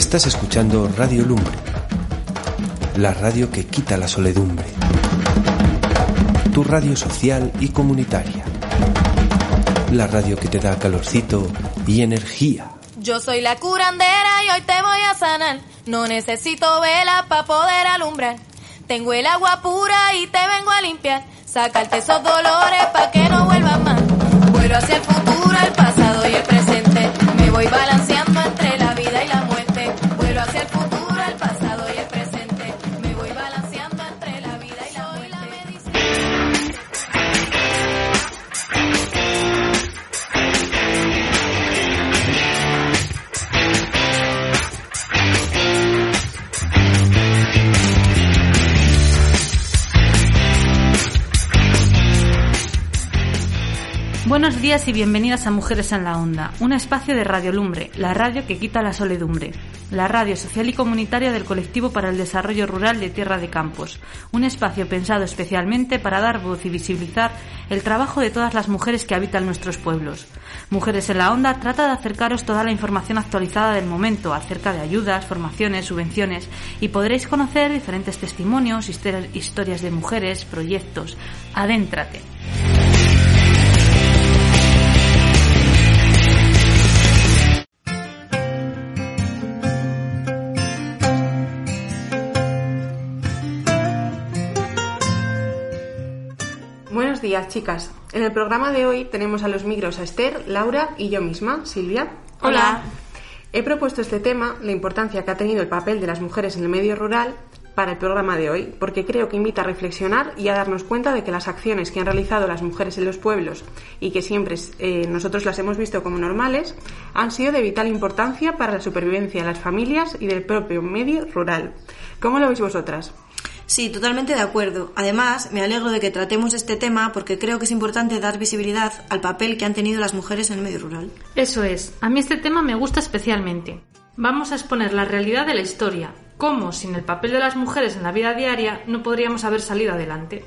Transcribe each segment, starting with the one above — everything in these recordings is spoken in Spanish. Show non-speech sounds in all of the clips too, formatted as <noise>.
Estás escuchando Radio Lumbre, la radio que quita la soledumbre. Tu radio social y comunitaria. La radio que te da calorcito y energía. Yo soy la curandera y hoy te voy a sanar. No necesito vela para poder alumbrar. Tengo el agua pura y te vengo a limpiar. Sacarte esos dolores para que no vuelvan más. Vuelo hacia el futuro, el pasado y el presente. Me voy balanceando Buenos días y bienvenidas a Mujeres en la Onda, un espacio de Radio Lumbre, la radio que quita la soledumbre, la radio social y comunitaria del Colectivo para el Desarrollo Rural de Tierra de Campos, un espacio pensado especialmente para dar voz y visibilizar el trabajo de todas las mujeres que habitan nuestros pueblos. Mujeres en la Onda trata de acercaros toda la información actualizada del momento acerca de ayudas, formaciones, subvenciones y podréis conocer diferentes testimonios, historias de mujeres, proyectos. Adéntrate. Días, chicas. En el programa de hoy tenemos a los micros a Esther, Laura y yo misma, Silvia. Hola. He propuesto este tema, la importancia que ha tenido el papel de las mujeres en el medio rural, para el programa de hoy, porque creo que invita a reflexionar y a darnos cuenta de que las acciones que han realizado las mujeres en los pueblos y que siempre eh, nosotros las hemos visto como normales, han sido de vital importancia para la supervivencia de las familias y del propio medio rural. ¿Cómo lo veis vosotras? Sí, totalmente de acuerdo. Además, me alegro de que tratemos este tema porque creo que es importante dar visibilidad al papel que han tenido las mujeres en el medio rural. Eso es, a mí este tema me gusta especialmente. Vamos a exponer la realidad de la historia, cómo sin el papel de las mujeres en la vida diaria no podríamos haber salido adelante.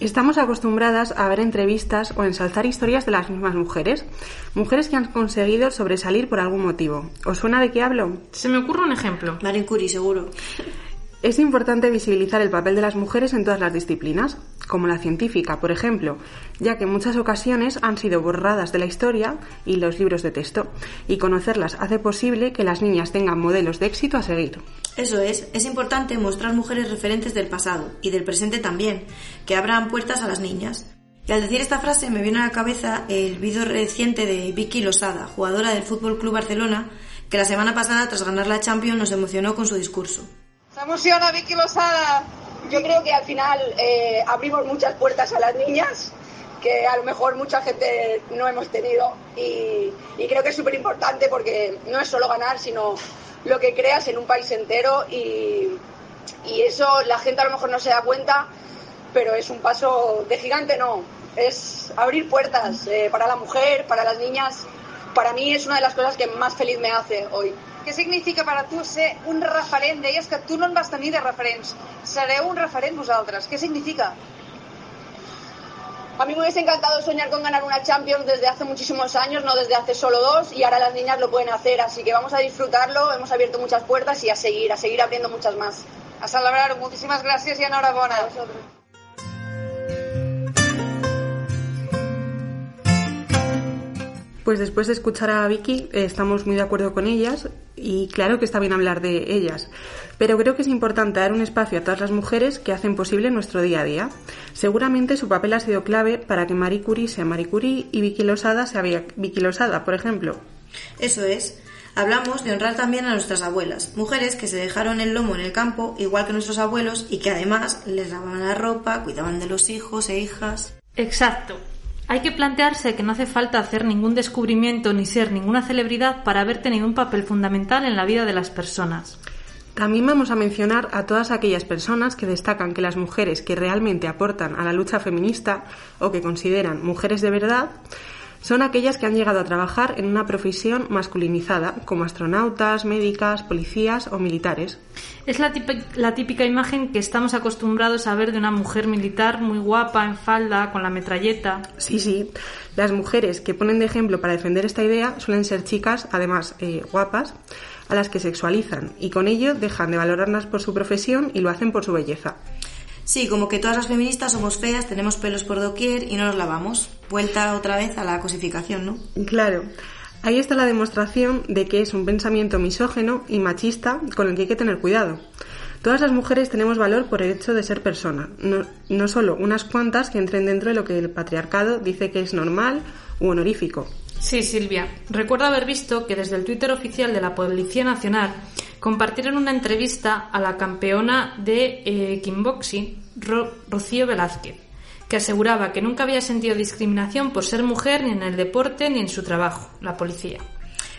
Estamos acostumbradas a ver entrevistas o ensalzar historias de las mismas mujeres, mujeres que han conseguido sobresalir por algún motivo. ¿Os suena de qué hablo? Se me ocurre un ejemplo. Marie Curie, seguro. <laughs> Es importante visibilizar el papel de las mujeres en todas las disciplinas, como la científica, por ejemplo, ya que en muchas ocasiones han sido borradas de la historia y los libros de texto, y conocerlas hace posible que las niñas tengan modelos de éxito a seguir. Eso es, es importante mostrar mujeres referentes del pasado y del presente también, que abran puertas a las niñas. Y al decir esta frase me viene a la cabeza el vídeo reciente de Vicky Losada, jugadora del Fútbol Club Barcelona, que la semana pasada, tras ganar la Champions, nos emocionó con su discurso. Se emociona Vicky Losada. Yo creo que al final eh, abrimos muchas puertas a las niñas que a lo mejor mucha gente no hemos tenido y, y creo que es súper importante porque no es solo ganar, sino lo que creas en un país entero y, y eso la gente a lo mejor no se da cuenta, pero es un paso de gigante, no, es abrir puertas eh, para la mujer, para las niñas. Para mí es una de las cosas que más feliz me hace hoy. Què significa per a tu ser un referent? Deies que tu no en vas tenir de referents. Sereu un referent vosaltres. Què significa? A mí me hubiese encantado soñar con ganar una Champions desde hace muchísimos años, no desde hace solo dos, y ahora las niñas lo pueden hacer, así que vamos a disfrutarlo, hemos abierto muchas puertas y a seguir, a seguir abriendo muchas más. A celebrar-ho. Moltíssimes gràcies i enhorabona. A vosotros. Pues después de escuchar a Vicky, eh, estamos muy de acuerdo con ellas y claro que está bien hablar de ellas, pero creo que es importante dar un espacio a todas las mujeres que hacen posible nuestro día a día. Seguramente su papel ha sido clave para que Marie Curie sea Marie Curie y Vicky Losada sea Vi- Vicky Losada, por ejemplo. Eso es. Hablamos de honrar también a nuestras abuelas, mujeres que se dejaron el lomo en el campo, igual que nuestros abuelos, y que además les lavaban la ropa, cuidaban de los hijos e hijas. Exacto. Hay que plantearse que no hace falta hacer ningún descubrimiento ni ser ninguna celebridad para haber tenido un papel fundamental en la vida de las personas. También vamos a mencionar a todas aquellas personas que destacan que las mujeres que realmente aportan a la lucha feminista o que consideran mujeres de verdad son aquellas que han llegado a trabajar en una profesión masculinizada, como astronautas, médicas, policías o militares. Es la, la, típica imagen que estamos acostumbrados a ver de una mujer militar muy guapa, en falda, con la metralleta. Sí, sí. Las mujeres que ponen de ejemplo para defender esta idea suelen ser chicas, además eh, guapas, a las que sexualizan y con ello dejan de valorarlas por su profesión y lo hacen por su belleza. Sí, como que todas las feministas somos feas, tenemos pelos por doquier y no nos lavamos. Vuelta otra vez a la cosificación, ¿no? Claro. Ahí está la demostración de que es un pensamiento misógeno y machista con el que hay que tener cuidado. Todas las mujeres tenemos valor por el hecho de ser persona, no, no solo unas cuantas que entren dentro de lo que el patriarcado dice que es normal u honorífico. Sí, Silvia. Recuerdo haber visto que desde el Twitter oficial de la Policía Nacional compartieron una entrevista a la campeona de eh, kickboxing, Rocío Velázquez, que aseguraba que nunca había sentido discriminación por ser mujer ni en el deporte ni en su trabajo, la policía.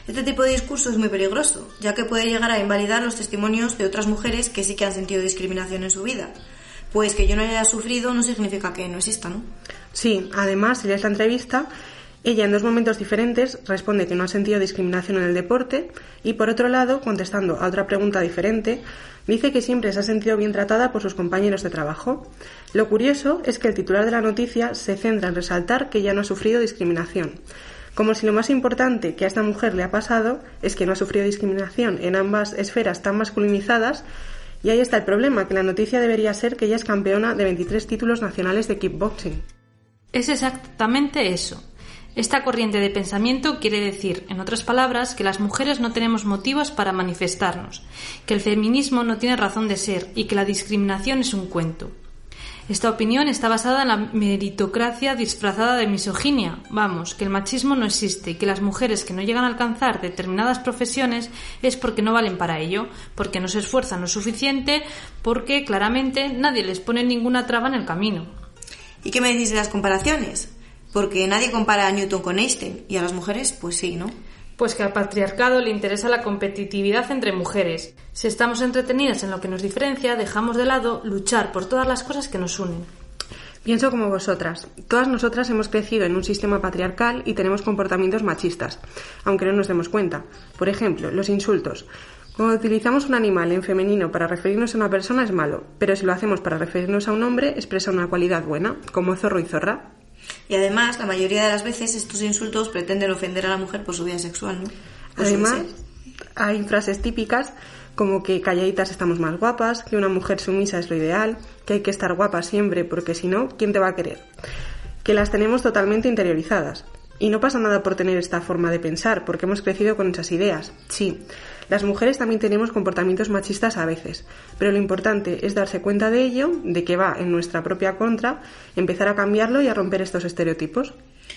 Este tipo de discurso es muy peligroso, ya que puede llegar a invalidar los testimonios de otras mujeres que sí que han sentido discriminación en su vida. Pues que yo no haya sufrido no significa que no exista, ¿no? Sí, además, si lees la entrevista, ella en dos momentos diferentes responde que no ha sentido discriminación en el deporte y por otro lado, contestando a otra pregunta diferente, dice que siempre se ha sentido bien tratada por sus compañeros de trabajo. Lo curioso es que el titular de la noticia se centra en resaltar que ella no ha sufrido discriminación como si lo más importante que a esta mujer le ha pasado es que no ha sufrido discriminación en ambas esferas tan masculinizadas y ahí está el problema, que la noticia debería ser que ella es campeona de 23 títulos nacionales de kickboxing. Es exactamente eso. Esta corriente de pensamiento quiere decir, en otras palabras, que las mujeres no tenemos motivos para manifestarnos, que el feminismo no tiene razón de ser y que la discriminación es un cuento. Esta opinión está basada en la meritocracia disfrazada de misoginia. Vamos, que el machismo no existe y que las mujeres que no llegan a alcanzar determinadas profesiones es porque no valen para ello, porque no se esfuerzan lo suficiente, porque claramente nadie les pone ninguna traba en el camino. ¿Y qué me decís de las comparaciones? Porque nadie compara a Newton con Einstein y a las mujeres, pues sí, ¿no? Pues que al patriarcado le interesa la competitividad entre mujeres. Si estamos entretenidas en lo que nos diferencia, dejamos de lado luchar por todas las cosas que nos unen. Pienso como vosotras. Todas nosotras hemos crecido en un sistema patriarcal y tenemos comportamientos machistas, aunque no nos demos cuenta. Por ejemplo, los insultos. Cuando utilizamos un animal en femenino para referirnos a una persona es malo, pero si lo hacemos para referirnos a un hombre expresa una cualidad buena, como zorro y zorra. Y además, la mayoría de las veces estos insultos pretenden ofender a la mujer por su vida sexual, ¿no? además, hay frases típicas como que calladitas estamos más guapas, que una mujer sumisa es lo ideal, que hay que estar guapa siempre porque si no, ¿quién te va a querer? Que las tenemos totalmente interiorizadas. Y no pasa nada por tener esta forma de pensar, porque hemos crecido con esas ideas. Sí, las mujeres también tenemos comportamientos machistas a veces, pero lo importante es darse cuenta de ello, de que va en nuestra propia contra, empezar a cambiarlo y a romper estos estereotipos.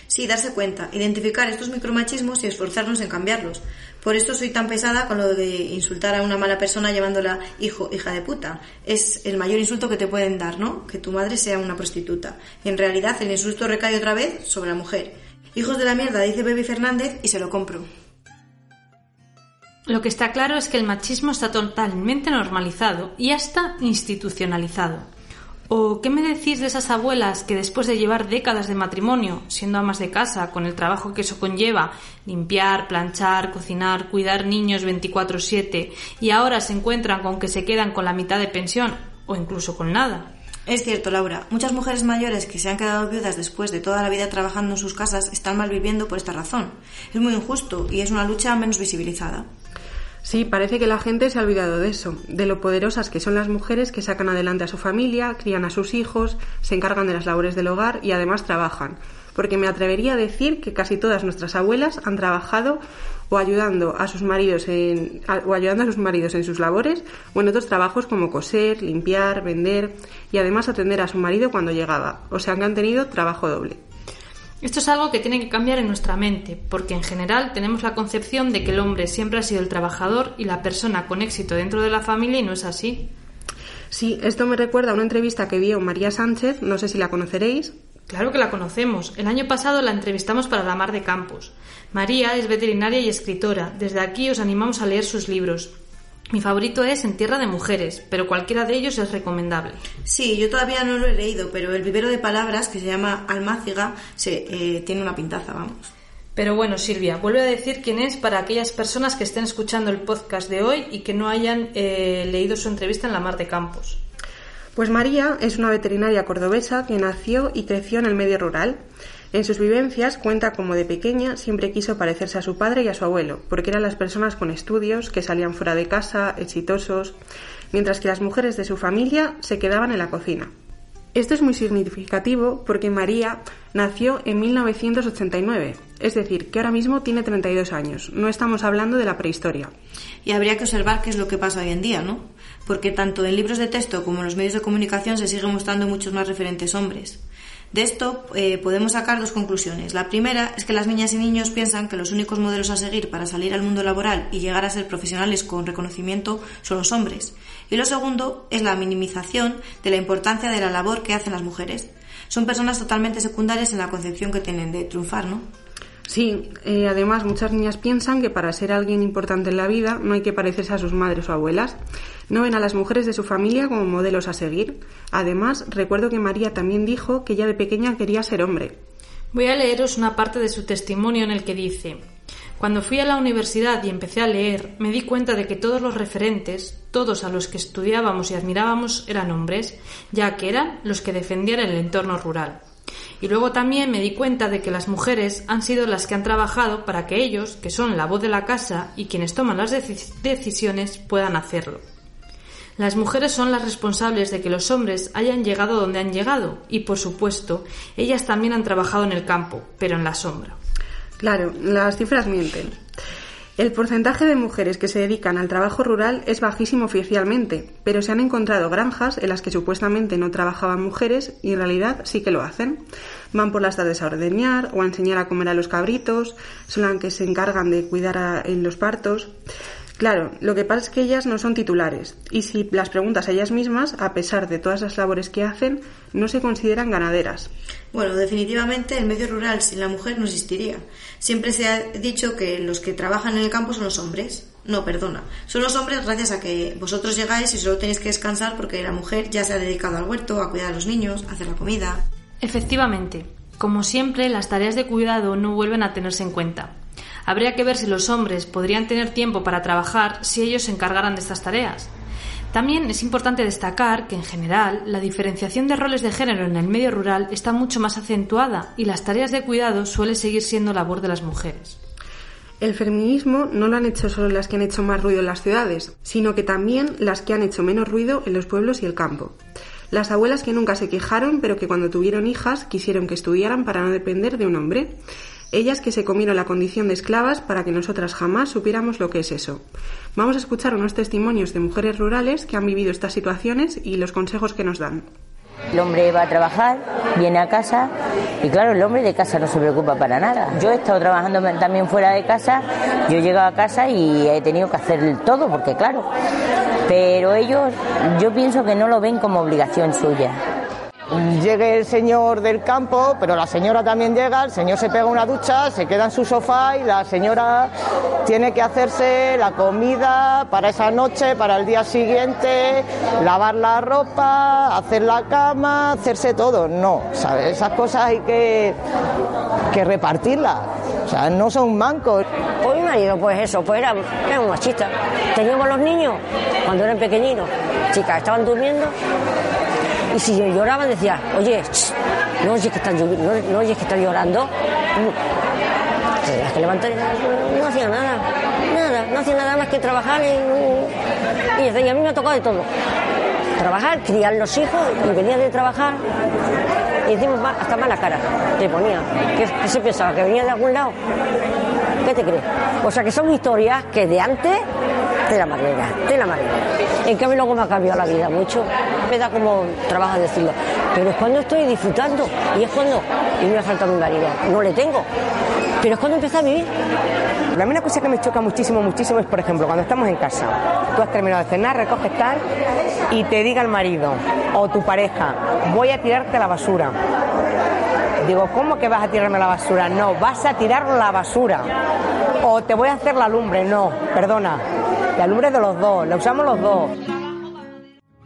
Sí, darse cuenta, identificar estos micromachismos y esforzarnos en cambiarlos. Por esto soy tan pesada con lo de insultar a una mala persona llamándola hijo, hija de puta. Es el mayor insulto que te pueden dar, ¿no? Que tu madre sea una prostituta. En realidad el insulto recae otra vez sobre la mujer. Hijos de la mierda, dice Baby Fernández y se lo compro. Lo que está claro es que el machismo está totalmente normalizado y hasta institucionalizado. ¿O qué me decís de esas abuelas que después de llevar décadas de matrimonio, siendo amas de casa, con el trabajo que eso conlleva, limpiar, planchar, cocinar, cuidar niños 24/7, y ahora se encuentran con que se quedan con la mitad de pensión o incluso con nada? Es cierto, Laura. Muchas mujeres mayores que se han quedado viudas después de toda la vida trabajando en sus casas están mal viviendo por esta razón. Es muy injusto y es una lucha menos visibilizada. Sí, parece que la gente se ha olvidado de eso, de lo poderosas que son las mujeres que sacan adelante a su familia, crían a sus hijos, se encargan de las labores del hogar y además trabajan. Porque me atrevería a decir que casi todas nuestras abuelas han trabajado o ayudando a sus maridos en, o ayudando a sus maridos en sus labores o en otros trabajos como coser, limpiar, vender y además atender a su marido cuando llegaba. O sea que han tenido trabajo doble. Esto es algo que tiene que cambiar en nuestra mente, porque en general tenemos la concepción de que el hombre siempre ha sido el trabajador y la persona con éxito dentro de la familia y no es así. Sí, esto me recuerda a una entrevista que dio María Sánchez, no sé si la conoceréis. Claro que la conocemos. El año pasado la entrevistamos para la Mar de Campos. María es veterinaria y escritora. Desde aquí os animamos a leer sus libros. Mi favorito es En Tierra de Mujeres, pero cualquiera de ellos es recomendable. Sí, yo todavía no lo he leído, pero el vivero de palabras, que se llama Almáciga, se, eh, tiene una pintaza, vamos. Pero bueno, Silvia, vuelve a decir quién es para aquellas personas que estén escuchando el podcast de hoy y que no hayan eh, leído su entrevista en la Mar de Campos. Pues María es una veterinaria cordobesa que nació y creció en el medio rural. En sus vivencias cuenta como de pequeña siempre quiso parecerse a su padre y a su abuelo, porque eran las personas con estudios que salían fuera de casa, exitosos, mientras que las mujeres de su familia se quedaban en la cocina. Esto es muy significativo porque María nació en 1989, es decir, que ahora mismo tiene 32 años. No estamos hablando de la prehistoria. Y habría que observar qué es lo que pasa hoy en día, ¿no? Porque tanto en libros de texto como en los medios de comunicación se siguen mostrando muchos más referentes hombres. De esto eh, podemos sacar dos conclusiones. La primera es que las niñas y niños piensan que los únicos modelos a seguir para salir al mundo laboral y llegar a ser profesionales con reconocimiento son los hombres. Y lo segundo es la minimización de la importancia de la labor que hacen las mujeres. Son personas totalmente secundarias en la concepción que tienen de triunfar, ¿no? Sí, eh, además muchas niñas piensan que para ser alguien importante en la vida no hay que parecerse a sus madres o abuelas. No ven a las mujeres de su familia como modelos a seguir. Además, recuerdo que María también dijo que ya de pequeña quería ser hombre. Voy a leeros una parte de su testimonio en el que dice Cuando fui a la universidad y empecé a leer, me di cuenta de que todos los referentes, todos a los que estudiábamos y admirábamos, eran hombres, ya que eran los que defendían el entorno rural. Y luego también me di cuenta de que las mujeres han sido las que han trabajado para que ellos, que son la voz de la casa y quienes toman las decisiones, puedan hacerlo. Las mujeres son las responsables de que los hombres hayan llegado donde han llegado y, por supuesto, ellas también han trabajado en el campo, pero en la sombra. Claro, las cifras mienten. El porcentaje de mujeres que se dedican al trabajo rural es bajísimo oficialmente, pero se han encontrado granjas en las que supuestamente no trabajaban mujeres y en realidad sí que lo hacen. Van por las tardes a ordeñar o a enseñar a comer a los cabritos, son las que se encargan de cuidar en los partos. Claro, lo que pasa es que ellas no son titulares y si las preguntas a ellas mismas, a pesar de todas las labores que hacen, no se consideran ganaderas. Bueno, definitivamente el medio rural sin la mujer no existiría. Siempre se ha dicho que los que trabajan en el campo son los hombres. No, perdona. Son los hombres gracias a que vosotros llegáis y solo tenéis que descansar porque la mujer ya se ha dedicado al huerto, a cuidar a los niños, a hacer la comida. Efectivamente. Como siempre, las tareas de cuidado no vuelven a tenerse en cuenta. Habría que ver si los hombres podrían tener tiempo para trabajar si ellos se encargaran de estas tareas. También es importante destacar que, en general, la diferenciación de roles de género en el medio rural está mucho más acentuada y las tareas de cuidado suelen seguir siendo labor de las mujeres. El feminismo no lo han hecho solo las que han hecho más ruido en las ciudades, sino que también las que han hecho menos ruido en los pueblos y el campo. Las abuelas que nunca se quejaron, pero que cuando tuvieron hijas quisieron que estudiaran para no depender de un hombre ellas que se comieron la condición de esclavas para que nosotras jamás supiéramos lo que es eso. Vamos a escuchar unos testimonios de mujeres rurales que han vivido estas situaciones y los consejos que nos dan. El hombre va a trabajar, viene a casa y claro, el hombre de casa no se preocupa para nada. Yo he estado trabajando también fuera de casa, yo he llegado a casa y he tenido que hacer todo porque claro, pero ellos yo pienso que no lo ven como obligación suya llegue el señor del campo, pero la señora también llega, el señor se pega una ducha, se queda en su sofá y la señora tiene que hacerse la comida para esa noche, para el día siguiente, lavar la ropa, hacer la cama, hacerse todo. No, ¿sabes? Esas cosas hay que, que repartirlas. O sea, no son mancos. Pues mi marido, pues eso, pues era, era un machista. Teníamos los niños cuando eran pequeñitos, chicas, estaban durmiendo y si lloraban decía, oye, no oyes que están, no, oyes que están llorando. Tenías que levantar no, hacía nada, nada, no hacía nada más que trabajar y, y, a mí me ha tocado de todo. Trabajar, criar los hijos y venía de trabajar y encima hasta mala cara te ponía. ¿Qué, se pensaba? ¿Que venía de algún lado? ¿Qué te crees? O sea que son historias que de antes de la manera, de la manera. En cambio luego me ha cambiado la vida mucho. Me da como trabajo decirlo. Pero es cuando estoy disfrutando y es cuando, y me ha faltado mi marido, no le tengo. Pero es cuando empecé a vivir. La una cosa que me choca muchísimo, muchísimo es, por ejemplo, cuando estamos en casa, tú has terminado de cenar, recoges tal y te diga el marido o tu pareja, voy a tirarte la basura. Digo, ¿cómo que vas a tirarme la basura? No, vas a tirar la basura. O te voy a hacer la lumbre. No, perdona, la lumbre de los dos, la usamos los dos.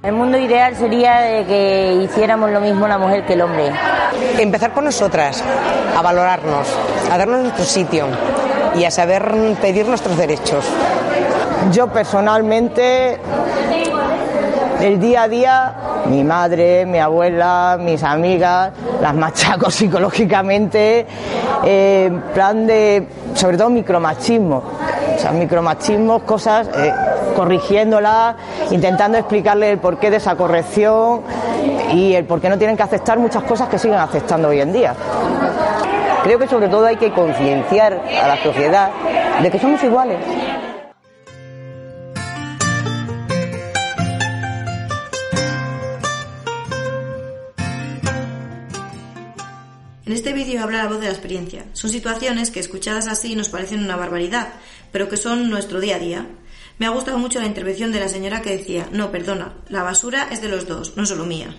El mundo ideal sería de que hiciéramos lo mismo la mujer que el hombre. empezar por nosotras, a valorarnos, a darnos nuestro sitio y a saber pedir nuestros derechos. Yo personalmente, el día a día, mi madre, mi abuela, mis amigas, las machaco psicológicamente, eh, en plan de, sobre todo micromachismo. O sea, micromachismos, cosas, eh, corrigiéndolas, intentando explicarle el porqué de esa corrección y el por qué no tienen que aceptar muchas cosas que siguen aceptando hoy en día. Creo que sobre todo hay que concienciar a la sociedad de que somos iguales. En este vídeo habla la voz de la experiencia. Son situaciones que escuchadas así nos parecen una barbaridad, pero que son nuestro día a día. Me ha gustado mucho la intervención de la señora que decía, no, perdona, la basura es de los dos, no solo mía.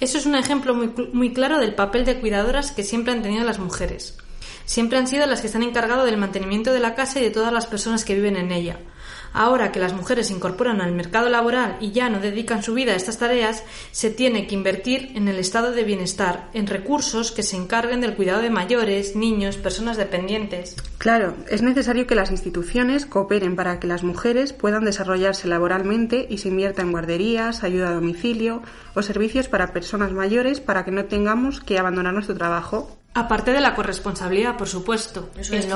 Eso es un ejemplo muy, claro del papel de cuidadoras que siempre han tenido las mujeres. Siempre han sido las que se han encargado del mantenimiento de la casa y de todas las personas que viven en ella. Ahora que las mujeres se incorporan al mercado laboral y ya no dedican su vida a estas tareas, se tiene que invertir en el estado de bienestar, en recursos que se encarguen del cuidado de mayores, niños, personas dependientes. Claro, es necesario que las instituciones cooperen para que las mujeres puedan desarrollarse laboralmente y se invierta en guarderías, ayuda a domicilio o servicios para personas mayores para que no tengamos que abandonar nuestro trabajo. Aparte de la corresponsabilidad, por supuesto. Eso es, que,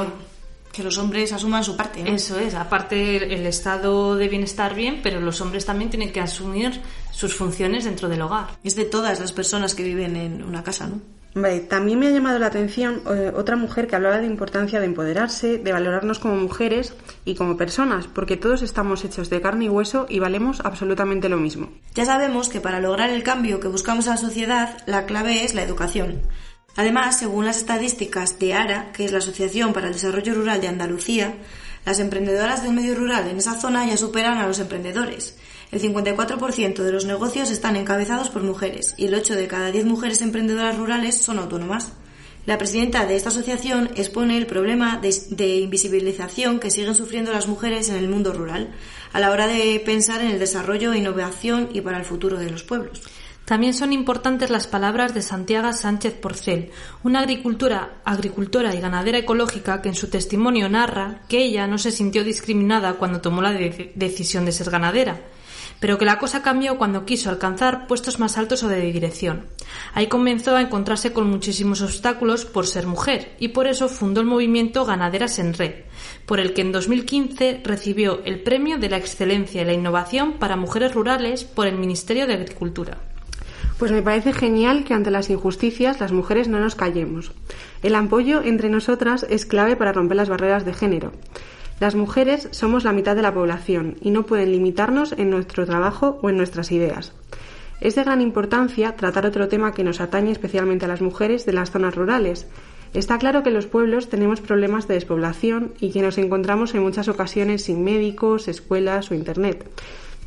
que los hombres asuman su parte. ¿no? Eso es, aparte el, estado de bienestar bien, pero los hombres también tienen que asumir sus funciones dentro del hogar. Es de todas las personas que viven en una casa, ¿no? Vale, también me ha llamado la atención eh, otra mujer que hablaba de la importancia de empoderarse, de valorarnos como mujeres y como personas, porque todos estamos hechos de carne y hueso y valemos absolutamente lo mismo. Ya sabemos que para lograr el cambio que buscamos en la sociedad, la clave es la educación. Además, según las estadísticas de ARA, que es la Asociación para el Desarrollo Rural de Andalucía, las emprendedoras del medio rural en esa zona ya superan a los emprendedores. El 54% de los negocios están encabezados por mujeres y el 8 de cada 10 mujeres emprendedoras rurales son autónomas. La presidenta de esta asociación expone el problema de, de, invisibilización que siguen sufriendo las mujeres en el mundo rural a la hora de pensar en el desarrollo, innovación y para el futuro de los pueblos. También son importantes las palabras de Santiago Sánchez Porcel, una agricultora, agricultora y ganadera ecológica que en su testimonio narra que ella no se sintió discriminada cuando tomó la de decisión de ser ganadera, pero que la cosa cambió cuando quiso alcanzar puestos más altos o de dirección. Ahí comenzó a encontrarse con muchísimos obstáculos por ser mujer y por eso fundó el movimiento Ganaderas en Red, por el que en 2015 recibió el Premio de la Excelencia y la Innovación para Mujeres Rurales por el Ministerio de Agricultura. Pues me parece genial que ante las injusticias las mujeres no nos callemos. El apoyo entre nosotras es clave para romper las barreras de género. Las mujeres somos la mitad de la población y no pueden limitarnos en nuestro trabajo o en nuestras ideas. Es de gran importancia tratar otro tema que nos atañe especialmente a las mujeres de las zonas rurales. Está claro que en los pueblos tenemos problemas de despoblación y que nos encontramos en muchas ocasiones sin médicos, escuelas o Internet.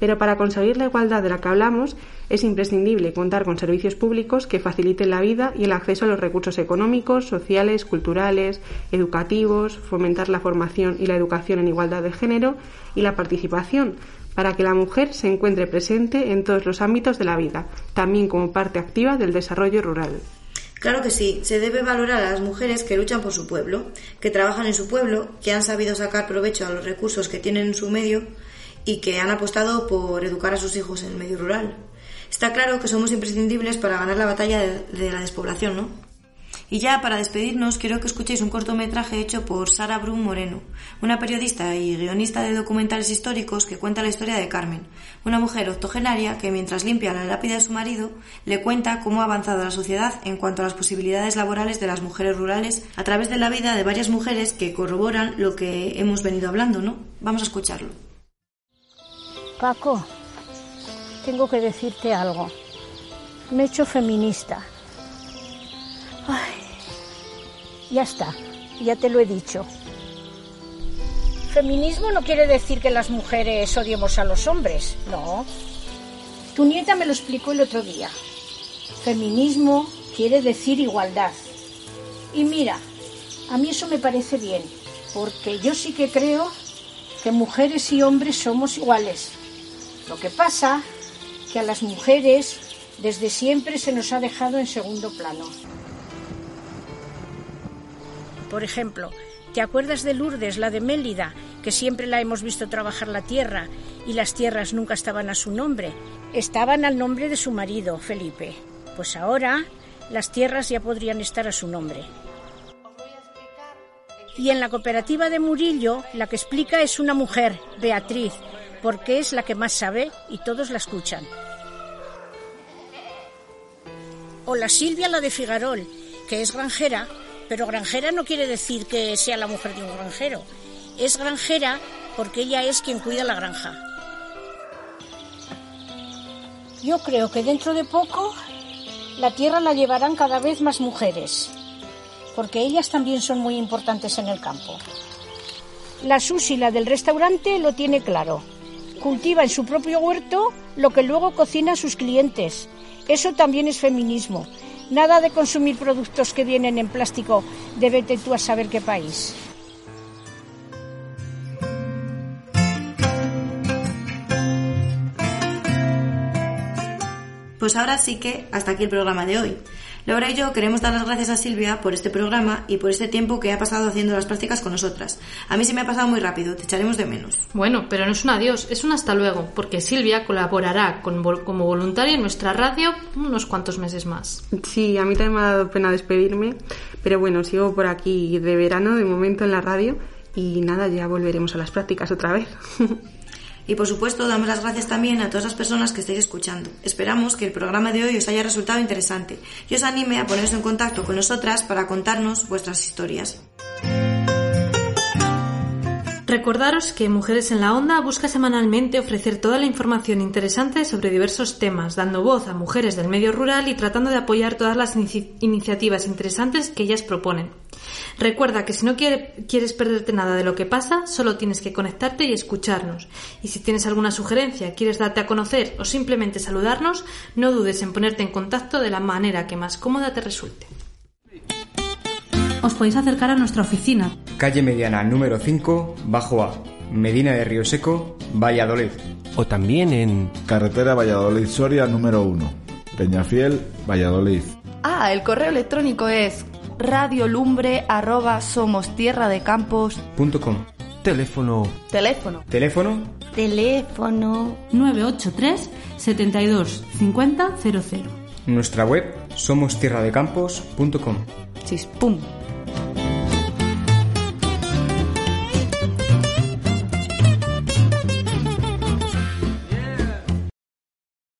Pero para conseguir la igualdad de la que hablamos es imprescindible contar con servicios públicos que faciliten la vida y el acceso a los recursos económicos, sociales, culturales, educativos, fomentar la formación y la educación en igualdad de género y la participación para que la mujer se encuentre presente en todos los ámbitos de la vida, también como parte activa del desarrollo rural. Claro que sí, se debe valorar a las mujeres que luchan por su pueblo, que trabajan en su pueblo, que han sabido sacar provecho a los recursos que tienen en su medio y que han apostado por educar a sus hijos en el medio rural. Está claro que somos imprescindibles para ganar la batalla de, la despoblación, ¿no? Y ya para despedirnos quiero que escuchéis un cortometraje hecho por Sara Brun Moreno, una periodista y guionista de documentales históricos que cuenta la historia de Carmen, una mujer octogenaria que mientras limpia la lápida de su marido le cuenta cómo ha avanzado la sociedad en cuanto a las posibilidades laborales de las mujeres rurales a través de la vida de varias mujeres que corroboran lo que hemos venido hablando, ¿no? Vamos a escucharlo. Paco, tengo que decirte algo. Me he hecho feminista. Ay, ya está, ya te lo he dicho. Feminismo no quiere decir que las mujeres odiemos a los hombres, no. Tu nieta me lo explicó el otro día. Feminismo quiere decir igualdad. Y mira, a mí eso me parece bien, porque yo sí que creo que mujeres y hombres somos iguales. Lo que pasa que a las mujeres desde siempre se nos ha dejado en segundo plano. Por ejemplo, ¿te acuerdas de Lourdes, la de Mélida, que siempre la hemos visto trabajar la tierra y las tierras nunca estaban a su nombre? Estaban al nombre de su marido, Felipe. Pues ahora las tierras ya podrían estar a su nombre. Y en la cooperativa de Murillo, la que explica es una mujer, Beatriz, porque es la que más sabe y todos la escuchan. O la Silvia, la de Figarol, que es granjera, pero granjera no quiere decir que sea la mujer de un granjero. Es granjera porque ella es quien cuida la granja. Yo creo que dentro de poco la tierra la llevarán cada vez más mujeres, porque ellas también son muy importantes en el campo. La Susi, la del restaurante, lo tiene claro. Cultiva en su propio huerto lo que luego cocina a sus clientes. Eso también es feminismo. Nada de consumir productos que vienen en plástico de vete tú a saber qué país. Pues ahora sí que hasta aquí el programa de hoy. Laura y yo queremos dar las gracias a Silvia por este programa y por este tiempo que ha pasado haciendo las prácticas con nosotras. A mí se me ha pasado muy rápido, te echaremos de menos. Bueno, pero no es un adiós, es un hasta luego, porque Silvia colaborará con, como voluntaria en nuestra radio unos cuantos meses más. Sí, a mí también me ha dado pena despedirme, pero bueno, sigo por aquí de verano, de momento en la radio, y nada, ya volveremos a las prácticas otra vez. <laughs> Y por supuesto, damos las gracias también a todas las personas que estáis escuchando. Esperamos que el programa de hoy os haya resultado interesante y os anime a poneros en contacto con nosotras para contarnos vuestras historias. Recordaros que Mujeres en la Onda busca semanalmente ofrecer toda la información interesante sobre diversos temas, dando voz a mujeres del medio rural y tratando de apoyar todas las iniciativas interesantes que ellas proponen. Recuerda que si no quieres perderte nada de lo que pasa, solo tienes que conectarte y escucharnos. Y si tienes alguna sugerencia, quieres darte a conocer o simplemente saludarnos, no dudes en ponerte en contacto de la manera que más cómoda te resulte os podéis acercar a nuestra oficina. Calle Mediana número 5, Bajo A, Medina de Río Seco, Valladolid. O también en Carretera Valladolid-Soria número 1, Peñafiel, Valladolid. Ah, el correo electrónico es radiolumbre arroba somos tierra de campos Teléfono. Teléfono. Teléfono. Teléfono. 983 72 50 00. Nuestra web somostierradecampos.com. Chispum.